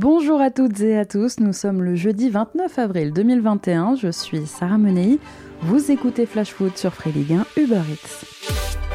Bonjour à toutes et à tous, nous sommes le jeudi 29 avril 2021, je suis Sarah Menei, vous écoutez Flash Foot sur Free Ligue 1 Uber Eats.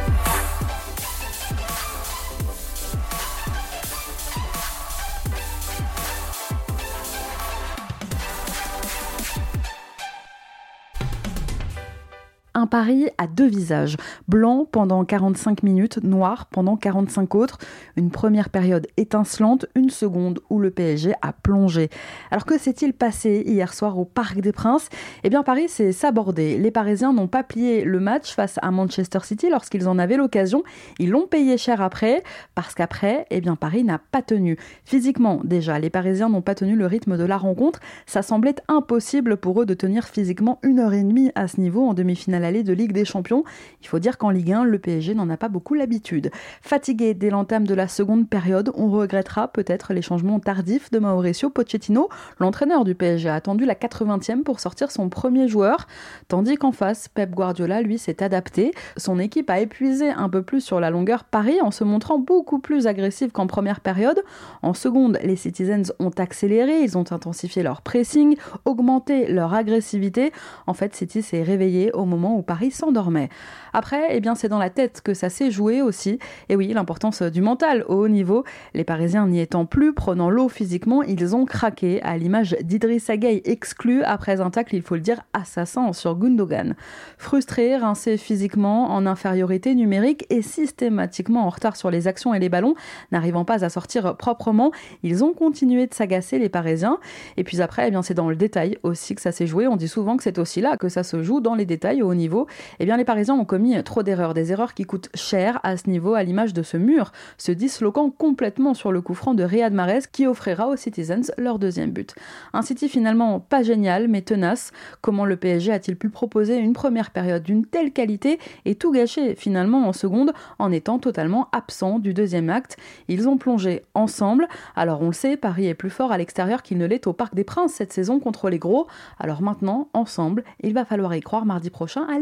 Un pari à deux visages. Blanc pendant 45 minutes, noir pendant 45 autres. Une première période étincelante, une seconde où le PSG a plongé. Alors que s'est-il passé hier soir au Parc des Princes? Eh bien Paris s'est sabordé. Les Parisiens n'ont pas plié le match face à Manchester City lorsqu'ils en avaient l'occasion. Ils l'ont payé cher après, parce qu'après, eh bien Paris n'a pas tenu. Physiquement déjà, les Parisiens n'ont pas tenu le rythme de la rencontre. Ça semblait impossible pour eux de tenir physiquement une heure et demie à ce niveau en demi-finale de Ligue des Champions. Il faut dire qu'en Ligue 1, le PSG n'en a pas beaucoup l'habitude. Fatigué dès l'entame de la seconde période, on regrettera peut-être les changements tardifs de Mauricio Pochettino. L'entraîneur du PSG a attendu la 80e pour sortir son premier joueur, tandis qu'en face, Pep Guardiola, lui, s'est adapté. Son équipe a épuisé un peu plus sur la longueur Paris en se montrant beaucoup plus agressive qu'en première période. En seconde, les Citizens ont accéléré, ils ont intensifié leur pressing, augmenté leur agressivité. En fait, City s'est réveillé au moment où Paris s'endormait. Après, eh bien, c'est dans la tête que ça s'est joué aussi. Et oui, l'importance du mental au haut niveau. Les Parisiens n'y étant plus, prenant l'eau physiquement, ils ont craqué, à l'image d'Idriss Gueye exclu après un tacle, il faut le dire, assassin sur Gundogan. Frustrés, rincés physiquement, en infériorité numérique et systématiquement en retard sur les actions et les ballons, n'arrivant pas à sortir proprement, ils ont continué de s'agacer les Parisiens. Et puis après, eh bien, c'est dans le détail aussi que ça s'est joué. On dit souvent que c'est aussi là que ça se joue dans les détails au haut niveau eh bien les Parisiens ont commis trop d'erreurs, des erreurs qui coûtent cher à ce niveau, à l'image de ce mur, se disloquant complètement sur le coup franc de Riyad Mahrez qui offrira aux Citizens leur deuxième but. Un City finalement pas génial mais tenace. Comment le PSG a-t-il pu proposer une première période d'une telle qualité et tout gâcher finalement en seconde en étant totalement absent du deuxième acte? Ils ont plongé ensemble. Alors on le sait, Paris est plus fort à l'extérieur qu'il ne l'est au Parc des Princes cette saison contre les gros. Alors maintenant, ensemble, il va falloir y croire mardi prochain à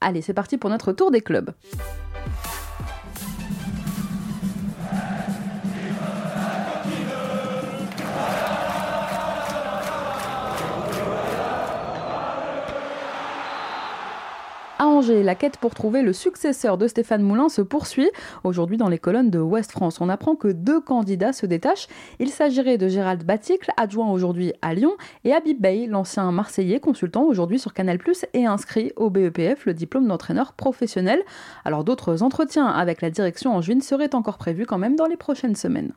Allez, c'est parti pour notre tour des clubs. La quête pour trouver le successeur de Stéphane Moulin se poursuit. Aujourd'hui, dans les colonnes de Ouest France, on apprend que deux candidats se détachent. Il s'agirait de Gérald Baticle, adjoint aujourd'hui à Lyon, et Habib Bey, l'ancien Marseillais, consultant aujourd'hui sur Canal+, et inscrit au BEPF le diplôme d'entraîneur professionnel. Alors d'autres entretiens avec la direction en juin seraient encore prévus quand même dans les prochaines semaines.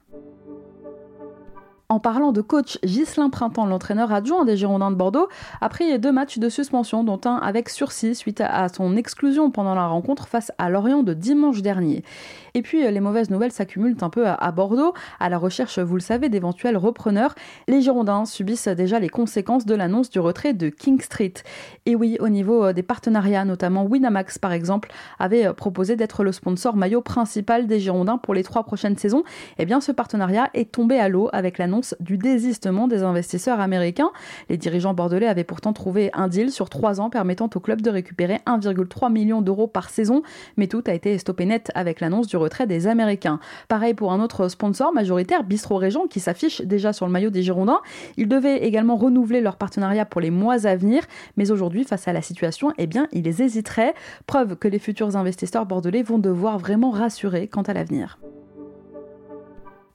En parlant de coach, Ghislain Printemps, l'entraîneur adjoint des Girondins de Bordeaux, a pris deux matchs de suspension, dont un avec sursis suite à son exclusion pendant la rencontre face à Lorient de dimanche dernier. Et puis, les mauvaises nouvelles s'accumulent un peu à Bordeaux. À la recherche, vous le savez, d'éventuels repreneurs, les Girondins subissent déjà les conséquences de l'annonce du retrait de King Street. Et oui, au niveau euh, des partenariats, notamment Winamax par exemple, avait euh, proposé d'être le sponsor maillot principal des Girondins pour les trois prochaines saisons. Eh bien, ce partenariat est tombé à l'eau avec l'annonce du désistement des investisseurs américains. Les dirigeants bordelais avaient pourtant trouvé un deal sur trois ans permettant au club de récupérer 1,3 million d'euros par saison, mais tout a été stoppé net avec l'annonce du retrait des Américains. Pareil pour un autre sponsor majoritaire, Bistro Régent, qui s'affiche déjà sur le maillot des Girondins. Ils devaient également renouveler leur partenariat pour les mois à venir, mais aujourd'hui, face à la situation, eh bien, ils hésiteraient. Preuve que les futurs investisseurs bordelais vont devoir vraiment rassurer quant à l'avenir.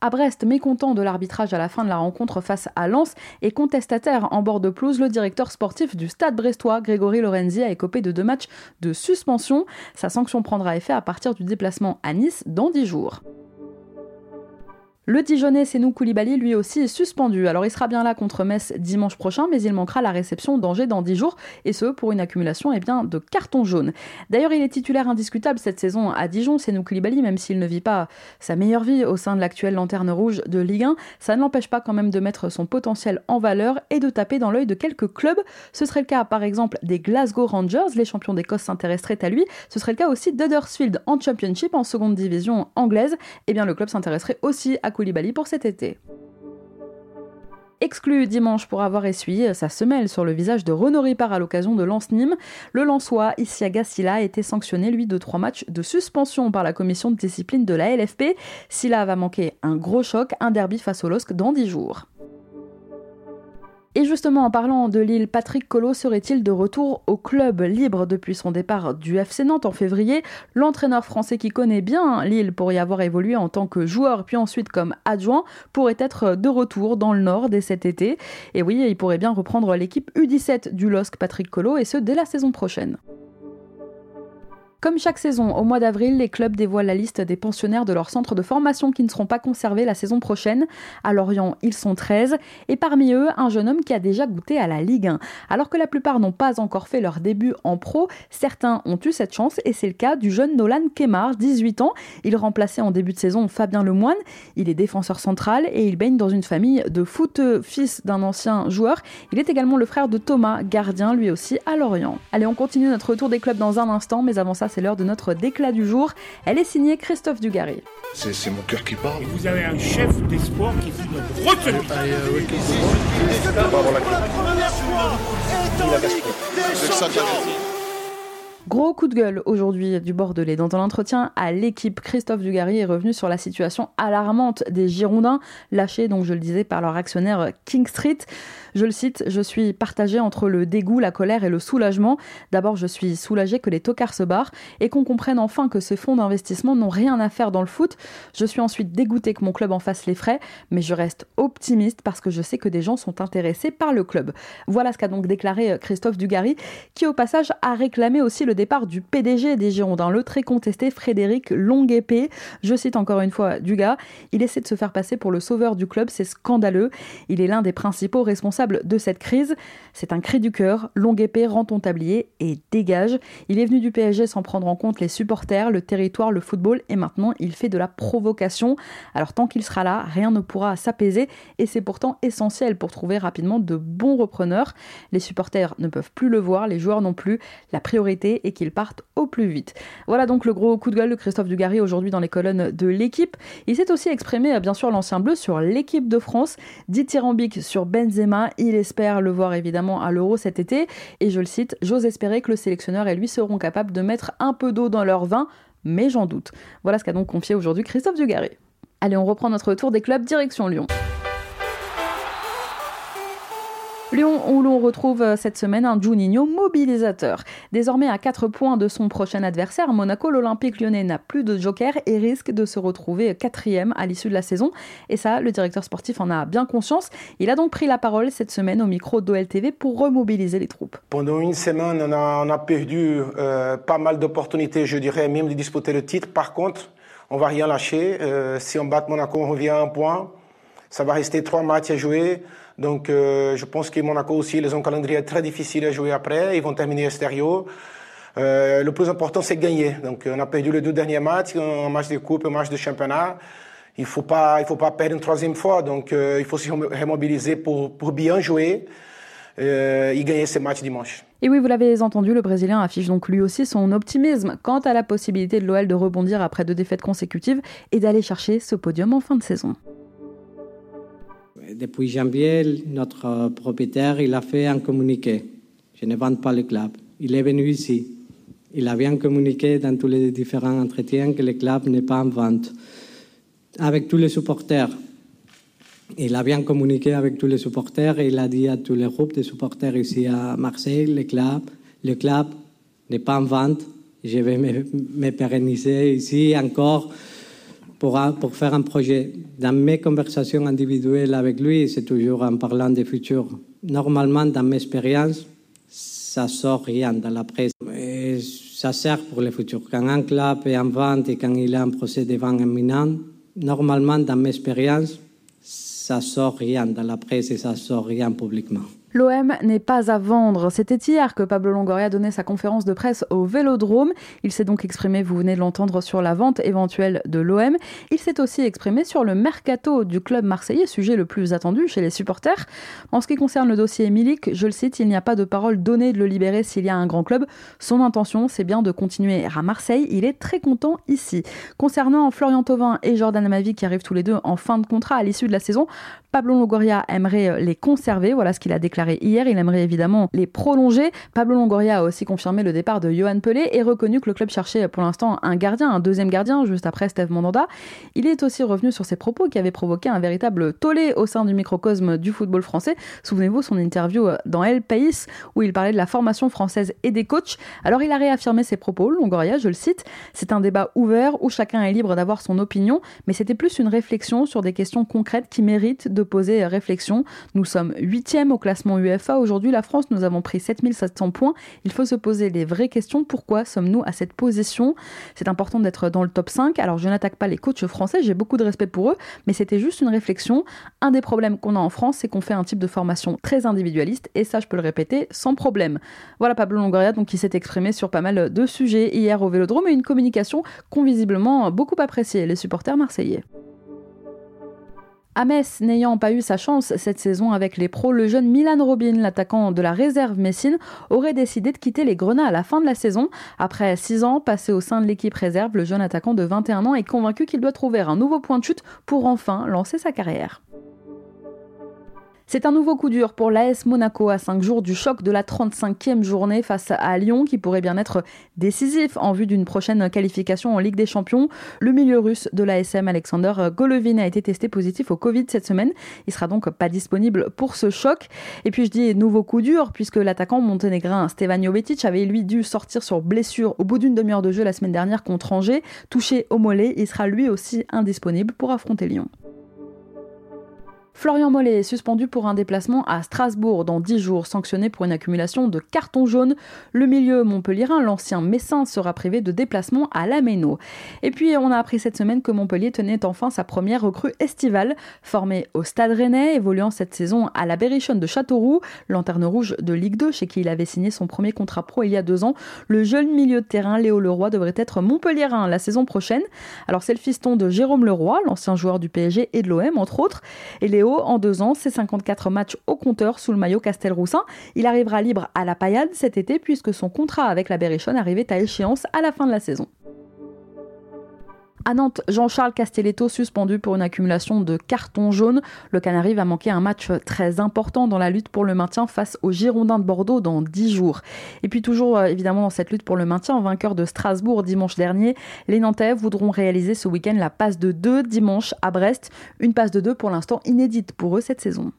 À Brest, mécontent de l'arbitrage à la fin de la rencontre face à Lens et contestataire en bord de pelouse, le directeur sportif du Stade brestois, Grégory Lorenzi, a écopé de deux matchs de suspension. Sa sanction prendra effet à partir du déplacement à Nice dans dix jours. Le Dijonais Senou Koulibaly, lui aussi, est suspendu. Alors il sera bien là contre Metz dimanche prochain, mais il manquera la réception d'Angers dans 10 jours, et ce pour une accumulation eh bien, de cartons jaunes. D'ailleurs, il est titulaire indiscutable cette saison à Dijon, Senou Koulibaly, même s'il ne vit pas sa meilleure vie au sein de l'actuelle lanterne rouge de Ligue 1, ça ne l'empêche pas quand même de mettre son potentiel en valeur et de taper dans l'œil de quelques clubs. Ce serait le cas par exemple des Glasgow Rangers, les champions d'Écosse s'intéresseraient à lui. Ce serait le cas aussi d'Huddersfield en Championship, en seconde division anglaise. Eh bien le club s'intéresserait aussi à Pour cet été. Exclu dimanche pour avoir essuyé sa semelle sur le visage de Renaud Ripard à l'occasion de Lens-Nîmes, le Lensois Isiaga Silla a été sanctionné lui de trois matchs de suspension par la commission de discipline de la LFP. Silla va manquer un gros choc, un derby face au LOSC dans dix jours. Et justement, en parlant de Lille, Patrick Collot serait-il de retour au club libre depuis son départ du FC Nantes en février? L'entraîneur français qui connaît bien Lille pour y avoir évolué en tant que joueur puis ensuite comme adjoint pourrait être de retour dans le Nord dès cet été. Et oui, il pourrait bien reprendre l'équipe U17 du LOSC Patrick Collot et ce dès la saison prochaine. Comme chaque saison, au mois d'avril, les clubs dévoilent la liste des pensionnaires de leur centre de formation qui ne seront pas conservés la saison prochaine. À Lorient, ils sont 13, et parmi eux, un jeune homme qui a déjà goûté à la Ligue 1. Alors que la plupart n'ont pas encore fait leur début en pro, certains ont eu cette chance, et c'est le cas du jeune Nolan Kemar, 18 ans. Il remplaçait en début de saison Fabien Lemoine. Il est défenseur central et il baigne dans une famille de foot, fils d'un ancien joueur. Il est également le frère de Thomas, gardien lui aussi à Lorient. Allez, on continue notre tour des clubs dans un instant, mais avant ça, c'est l'heure de notre déclat du jour. Elle est signée Christophe Dugarry. C'est mon cœur qui parle. Et vous avez un chef d'espoir qui fut notre retenue. Gros coup de gueule aujourd'hui du Bordelais. Dans un entretien à l'équipe, Christophe Dugarry est revenu sur la situation alarmante des Girondins, lâchés, donc je le disais, par leur actionnaire King Street. Je le cite, je suis partagé entre le dégoût, la colère et le soulagement. D'abord, je suis soulagé que les tocards se barrent et qu'on comprenne enfin que ces fonds d'investissement n'ont rien à faire dans le foot. Je suis ensuite dégoûté que mon club en fasse les frais, mais je reste optimiste parce que je sais que des gens sont intéressés par le club. Voilà ce qu'a donc déclaré Christophe Dugarry, qui au passage a réclamé aussi le départ du PDG des Girondins, le très contesté Frédéric Longuepé. Je cite encore une fois Dugas, il essaie de se faire passer pour le sauveur du club, c'est scandaleux. Il est l'un des principaux responsables de cette crise. C'est un cri du cœur. Longue épée, rend ton tablier et dégage. Il est venu du PSG sans prendre en compte les supporters, le territoire, le football et maintenant il fait de la provocation. Alors tant qu'il sera là, rien ne pourra s'apaiser et c'est pourtant essentiel pour trouver rapidement de bons repreneurs. Les supporters ne peuvent plus le voir, les joueurs non plus. La priorité est qu'ils partent au plus vite. Voilà donc le gros coup de gueule de Christophe Dugarry aujourd'hui dans les colonnes de l'équipe. Il s'est aussi exprimé, bien sûr, l'ancien bleu sur l'équipe de France, dithyrambique sur Benzema il espère le voir évidemment à l'Euro cet été. Et je le cite, j'ose espérer que le sélectionneur et lui seront capables de mettre un peu d'eau dans leur vin, mais j'en doute. Voilà ce qu'a donc confié aujourd'hui Christophe Dugarry. Allez, on reprend notre tour des clubs direction Lyon. Lyon, où l'on retrouve euh, cette semaine un Juninho mobilisateur. Désormais à 4 points de son prochain adversaire, Monaco, l'Olympique lyonnais n'a plus de joker et risque de se retrouver quatrième à l'issue de la saison. Et ça, le directeur sportif en a bien conscience. Il a donc pris la parole cette semaine au micro d'OLTV pour remobiliser les troupes. Pendant une semaine, on a, perdu euh, pas mal d'opportunités, je dirais, même de disputer le titre. Par contre, on va rien lâcher. Euh, si on bat Monaco, on revient à un point. Ça va rester trois matchs à jouer. Donc, euh, je pense que Monaco aussi, ils ont un calendrier très difficile à jouer après. Ils vont terminer extérieur. Euh, le plus important, c'est gagner. Donc, on a perdu les deux derniers matchs, un match de coupe, un match de championnat. Il faut, pas, il faut pas perdre une troisième fois. Donc, euh, il faut se remobiliser pour, bien jouer et gagner ce match dimanche. Et oui, vous l'avez entendu, le Brésilien affiche donc lui aussi son optimisme quant à la possibilité de l'OL de rebondir après deux défaites consécutives et d'aller chercher ce podium en fin de saison depuis janvier, notre propriétaire, il a fait un communiqué. Je ne vends pas le club. Il est venu ici. Il a bien communiqué dans tous les différents entretiens que le club n'est pas en vente. Avec tous les supporters. Il a bien communiqué avec tous les supporters et il a dit à tous les groupes de supporters ici à Marseille, le club, le club n'est pas en vente. Je vais me pérenniser ici encore pour, pour faire un projet. Dans mes conversations individuelles avec lui, c'est toujours en parlant du futur. Normalement, dans mes expériences, ça sort rien dans la presse. Et ça sert pour le futur. Quand un club est en vente et quand il a un procès de vente imminent, normalement, dans mes expériences, ça sort rien dans la presse et ça sort rien publiquement. L'OM n'est pas à vendre. C'était hier que Pablo Longoria donnait sa conférence de presse au Vélodrome. Il s'est donc exprimé, vous venez de l'entendre, sur la vente éventuelle de l'OM. Il s'est aussi exprimé sur le mercato du club marseillais, sujet le plus attendu chez les supporters. En ce qui concerne le dossier Milik, je le cite, il n'y a pas de parole donnée de le libérer s'il y a un grand club. Son intention, c'est bien de continuer à Marseille. Il est très content ici. Concernant Florian Thauvin et Jordan Amavi qui arrivent tous les deux en fin de contrat à l'issue de la saison, Pablo Longoria aimerait les conserver. Voilà ce qu'il a déclaré hier. Il aimerait évidemment les prolonger. Pablo Longoria a aussi confirmé le départ de Johan Pelé et reconnu que le club cherchait pour l'instant un gardien, un deuxième gardien, juste après Steve Mandanda. Il est aussi revenu sur ses propos qui avaient provoqué un véritable tollé au sein du microcosme du football français. Souvenez-vous son interview dans El País où il parlait de la formation française et des coachs. Alors il a réaffirmé ses propos, Longoria, je le cite, c'est un débat ouvert où chacun est libre d'avoir son opinion, mais c'était plus une réflexion sur des questions concrètes qui méritent de poser réflexion. Nous sommes huitième au classement UEFA. Aujourd'hui, la France, nous avons pris 7700 points. Il faut se poser les vraies questions. Pourquoi sommes-nous à cette position? C'est important d'être dans le top 5. Alors, je n'attaque pas les coachs français, j'ai beaucoup de respect pour eux, mais c'était juste une réflexion. Un des problèmes qu'on a en France, c'est qu'on fait un type de formation très individualiste, et ça, je peux le répéter, sans problème. Voilà Pablo Longoria, qui s'est exprimé sur pas mal de sujets hier au Vélodrome, et une communication qu'ont visiblement beaucoup appréciée les supporters marseillais. À n'ayant pas eu sa chance cette saison avec les pros, le jeune Milan Robin, l'attaquant de la réserve Messine, aurait décidé de quitter les Grenats à la fin de la saison. Après 6 ans passés au sein de l'équipe réserve, le jeune attaquant de 21 ans est convaincu qu'il doit trouver un nouveau point de chute pour enfin lancer sa carrière. C'est un nouveau coup dur pour l'AS Monaco à 5 jours du choc de la 35e journée face à Lyon qui pourrait bien être décisif en vue d'une prochaine qualification en Ligue des Champions. Le milieu russe de l'ASM Alexander Golovin a été testé positif au Covid cette semaine. Il sera donc pas disponible pour ce choc. Et puis je dis nouveau coup dur puisque l'attaquant monténégrin Stevan Jovetic avait lui dû sortir sur blessure au bout d'une demi-heure de jeu la semaine dernière contre Angers. Touché au mollet, il sera lui aussi indisponible pour affronter Lyon. Florian Mollet est suspendu pour un déplacement à Strasbourg dans 10 jours, sanctionné pour une accumulation de cartons jaunes. Le milieu montpellierin, l'ancien Messin, sera privé de déplacement à la Et puis, on a appris cette semaine que Montpellier tenait enfin sa première recrue estivale. Formé au Stade Rennais, évoluant cette saison à la Berrichonne de Châteauroux, lanterne rouge de Ligue 2, chez qui il avait signé son premier contrat pro il y a deux ans, le jeune milieu de terrain Léo Leroy devrait être montpellierin la saison prochaine. Alors, c'est le fiston de Jérôme Leroy, l'ancien joueur du PSG et de l'OM, entre autres. Et Léo en deux ans, c'est 54 matchs au compteur sous le maillot Castelroussin. Il arrivera libre à la paillade cet été puisque son contrat avec la Berrichonne arrivait à échéance à la fin de la saison. À Nantes, Jean-Charles Castelletto suspendu pour une accumulation de cartons jaunes. Le Canari va manquer un match très important dans la lutte pour le maintien face aux Girondins de Bordeaux dans 10 jours. Et puis toujours euh, évidemment dans cette lutte pour le maintien, vainqueur de Strasbourg dimanche dernier, les Nantais voudront réaliser ce week-end la passe de 2 dimanche à Brest. Une passe de 2 pour l'instant inédite pour eux cette saison.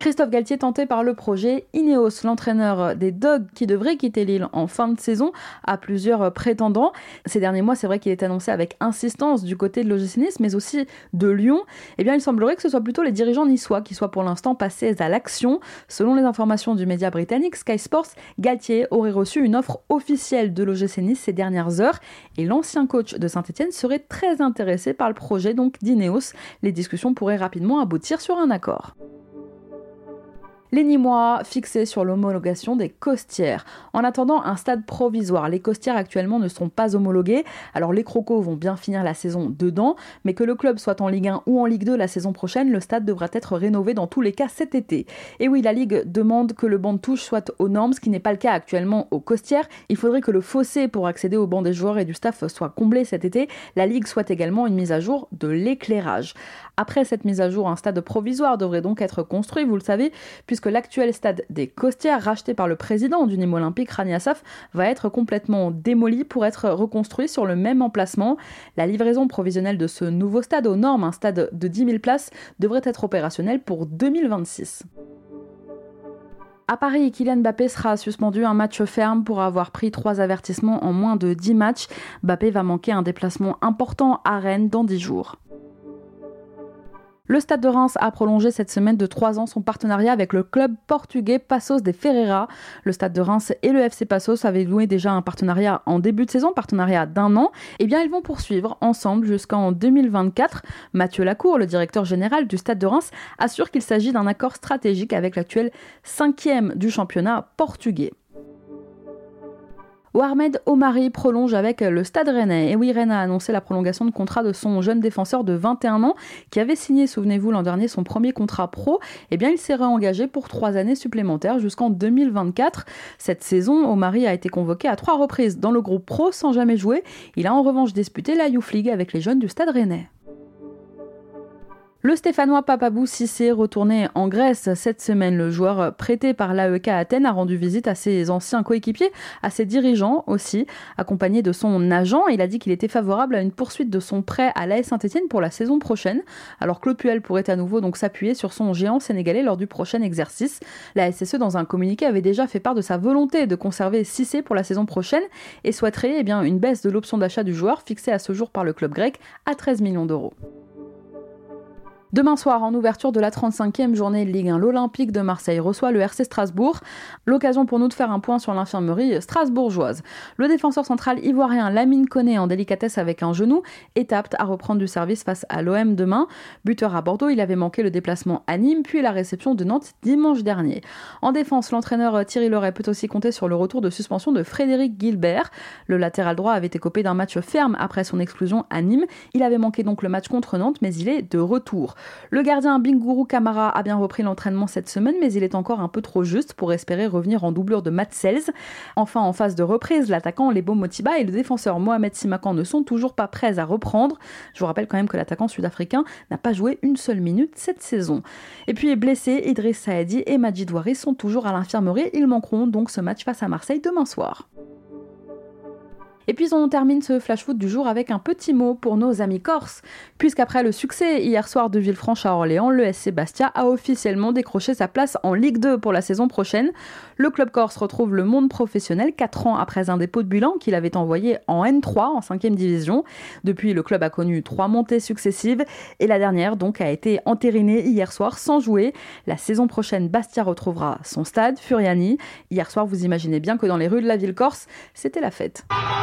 Christophe Galtier tenté par le projet. Ineos, l'entraîneur des Dogs qui devrait quitter Lille en fin de saison, a plusieurs prétendants. Ces derniers mois, c'est vrai qu'il est annoncé avec insistance du côté de l'OGC Nice, mais aussi de Lyon. Eh bien, il semblerait que ce soit plutôt les dirigeants niçois qui soient pour l'instant passés à l'action. Selon les informations du média britannique Sky Sports, Galtier aurait reçu une offre officielle de l'OGC Nice ces dernières heures et l'ancien coach de Saint-Etienne serait très intéressé par le projet donc d'Ineos. Les discussions pourraient rapidement aboutir sur un accord. Les Nîmois fixés sur l'homologation des costières. En attendant un stade provisoire, les costières actuellement ne sont pas homologuées. Alors les Crocos vont bien finir la saison dedans, mais que le club soit en Ligue 1 ou en Ligue 2 la saison prochaine, le stade devra être rénové dans tous les cas cet été. Et oui, la Ligue demande que le banc de touche soit aux normes, ce qui n'est pas le cas actuellement aux costières. Il faudrait que le fossé pour accéder au banc des joueurs et du staff soit comblé cet été. La Ligue souhaite également une mise à jour de l'éclairage. Après cette mise à jour, un stade provisoire devrait donc être construit, vous le savez, puisque l'actuel stade des Costières, racheté par le président du Nîmes Olympique, Rani Assaf, va être complètement démoli pour être reconstruit sur le même emplacement. La livraison provisionnelle de ce nouveau stade aux normes, un stade de 10 000 places, devrait être opérationnelle pour 2026. À Paris, Kylian Mbappé sera suspendu un match ferme pour avoir pris trois avertissements en moins de 10 matchs. Mbappé va manquer un déplacement important à Rennes dans 10 jours. Le Stade de Reims a prolongé cette semaine de 3 ans son partenariat avec le club portugais Passos de Ferreira. Le Stade de Reims et le FC Passos avaient loué déjà un partenariat en début de saison, partenariat d'un an. Eh bien, ils vont poursuivre ensemble jusqu'en 2024. Mathieu Lacour, le directeur général du Stade de Reims, assure qu'il s'agit d'un accord stratégique avec l'actuel cinquième du championnat portugais. Warmed Omari prolonge avec le Stade Rennais. Et oui, Rennes a annoncé la prolongation de contrat de son jeune défenseur de 21 ans qui avait signé, souvenez-vous, l'an dernier son premier contrat pro. Eh bien, il s'est réengagé pour trois années supplémentaires jusqu'en 2024. Cette saison, Omari a été convoqué à trois reprises dans le groupe pro sans jamais jouer. Il a en revanche disputé la Youth League avec les jeunes du Stade Rennais. Le Stéphanois Papabou Cissé, retourné en Grèce cette semaine, le joueur prêté par l'AEK Athènes a rendu visite à ses anciens coéquipiers, à ses dirigeants aussi, accompagné de son agent. Il a dit qu'il était favorable à une poursuite de son prêt à l'AS Saint-Etienne pour la saison prochaine. Alors Claude Puel pourrait à nouveau s'appuyer sur son géant sénégalais lors du prochain exercice. La SSE dans un communiqué avait déjà fait part de sa volonté de conserver Cissé pour la saison prochaine et souhaiterait eh une baisse de l'option d'achat du joueur fixée à ce jour par le club grec à 13 millions d'euros. Demain soir, en ouverture de la 35e journée de Ligue 1, l'Olympique de Marseille reçoit le RC Strasbourg. L'occasion pour nous de faire un point sur l'infirmerie strasbourgeoise. Le défenseur central ivoirien Lamine Koné, en délicatesse avec un genou, est apte à reprendre du service face à l'OM demain. Buteur à Bordeaux, il avait manqué le déplacement à Nîmes, puis la réception de Nantes dimanche dernier. En défense, l'entraîneur Thierry Loret peut aussi compter sur le retour de suspension de Frédéric Gilbert. Le latéral droit avait été copé d'un match ferme après son exclusion à Nîmes. Il avait manqué donc le match contre Nantes, mais il est de retour. Le gardien Binguru Kamara a bien repris l'entraînement cette semaine, mais il est encore un peu trop juste pour espérer revenir en doublure de Matt. Enfin, en phase de reprise, l'attaquant Lebo Motiba et le défenseur Mohamed Simakan ne sont toujours pas prêts à reprendre. Je vous rappelle quand même que l'attaquant sud-africain n'a pas joué une seule minute cette saison. Et puis blessés, Idriss Saadi et Majid Ouari sont toujours à l'infirmerie. Ils manqueront donc ce match face à Marseille demain soir. Et puis on termine ce flash foot du jour avec un petit mot pour nos amis corses, puisqu'après le succès hier soir de Villefranche à Orléans, le SC Bastia a officiellement décroché sa place en Ligue 2 pour la saison prochaine. Le club corse retrouve le monde professionnel 4 ans après un dépôt de bilan qu'il avait envoyé en N3 en 5e division. Depuis, le club a connu trois montées successives et la dernière donc a été entérinée hier soir sans jouer. La saison prochaine, Bastia retrouvera son stade, Furiani. Hier soir, vous imaginez bien que dans les rues de la ville corse, c'était la fête.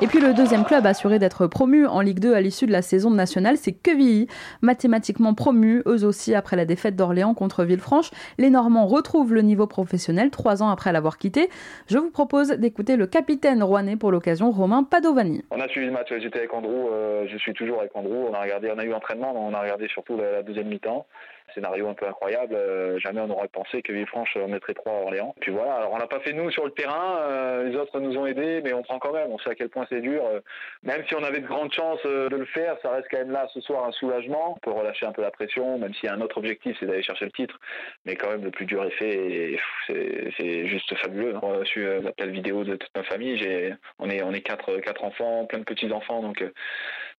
Et puis le deuxième club assuré d'être promu en Ligue 2 à l'issue de la saison nationale, c'est Quevilly. Mathématiquement promu, eux aussi après la défaite d'Orléans contre Villefranche, les Normands retrouvent le niveau professionnel trois ans après l'avoir quitté. Je vous propose d'écouter le capitaine rouennais pour l'occasion, Romain Padovani. On a suivi le match, j'étais avec Andrew, euh, je suis toujours avec Andrew. On a regardé, on a eu entraînement, mais on a regardé surtout la deuxième mi-temps scénario un peu incroyable. Euh, jamais on n'aurait pensé que Villefranche mettrait trois à Orléans. Puis voilà, alors on l'a pas fait nous sur le terrain, euh, les autres nous ont aidés, mais on prend quand même. On sait à quel point c'est dur. Euh, même si on avait de grandes chances de le faire, ça reste quand même là ce soir un soulagement. On peut relâcher un peu la pression, même s'il y a un autre objectif, c'est d'aller chercher le titre. Mais quand même, le plus dur est fait et c'est juste fabuleux. On a reçu l'appel vidéo de toute ma famille. On est, on est quatre, quatre enfants, plein de petits enfants, donc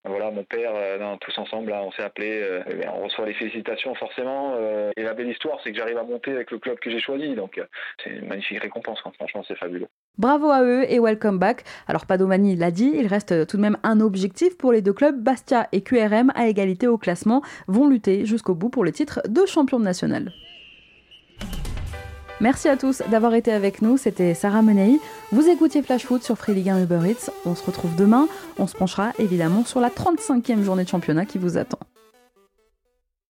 voilà, mon père, tous ensemble, on s'est appelé, on reçoit les félicitations forcément. Euh, et la belle histoire, c'est que j'arrive à monter avec le club que j'ai choisi. Donc euh, c'est une magnifique récompense. Hein. Franchement, c'est fabuleux. Bravo à eux et welcome back. Alors Padomani l'a dit, il reste tout de même un objectif pour les deux clubs. Bastia et QRM, à égalité au classement, vont lutter jusqu'au bout pour le titre de champion national. Merci à tous d'avoir été avec nous. C'était Sarah Menei. Vous écoutiez Flash Foot sur Free Ligue 1 Uber Eats. On se retrouve demain. On se penchera évidemment sur la 35e journée de championnat qui vous attend.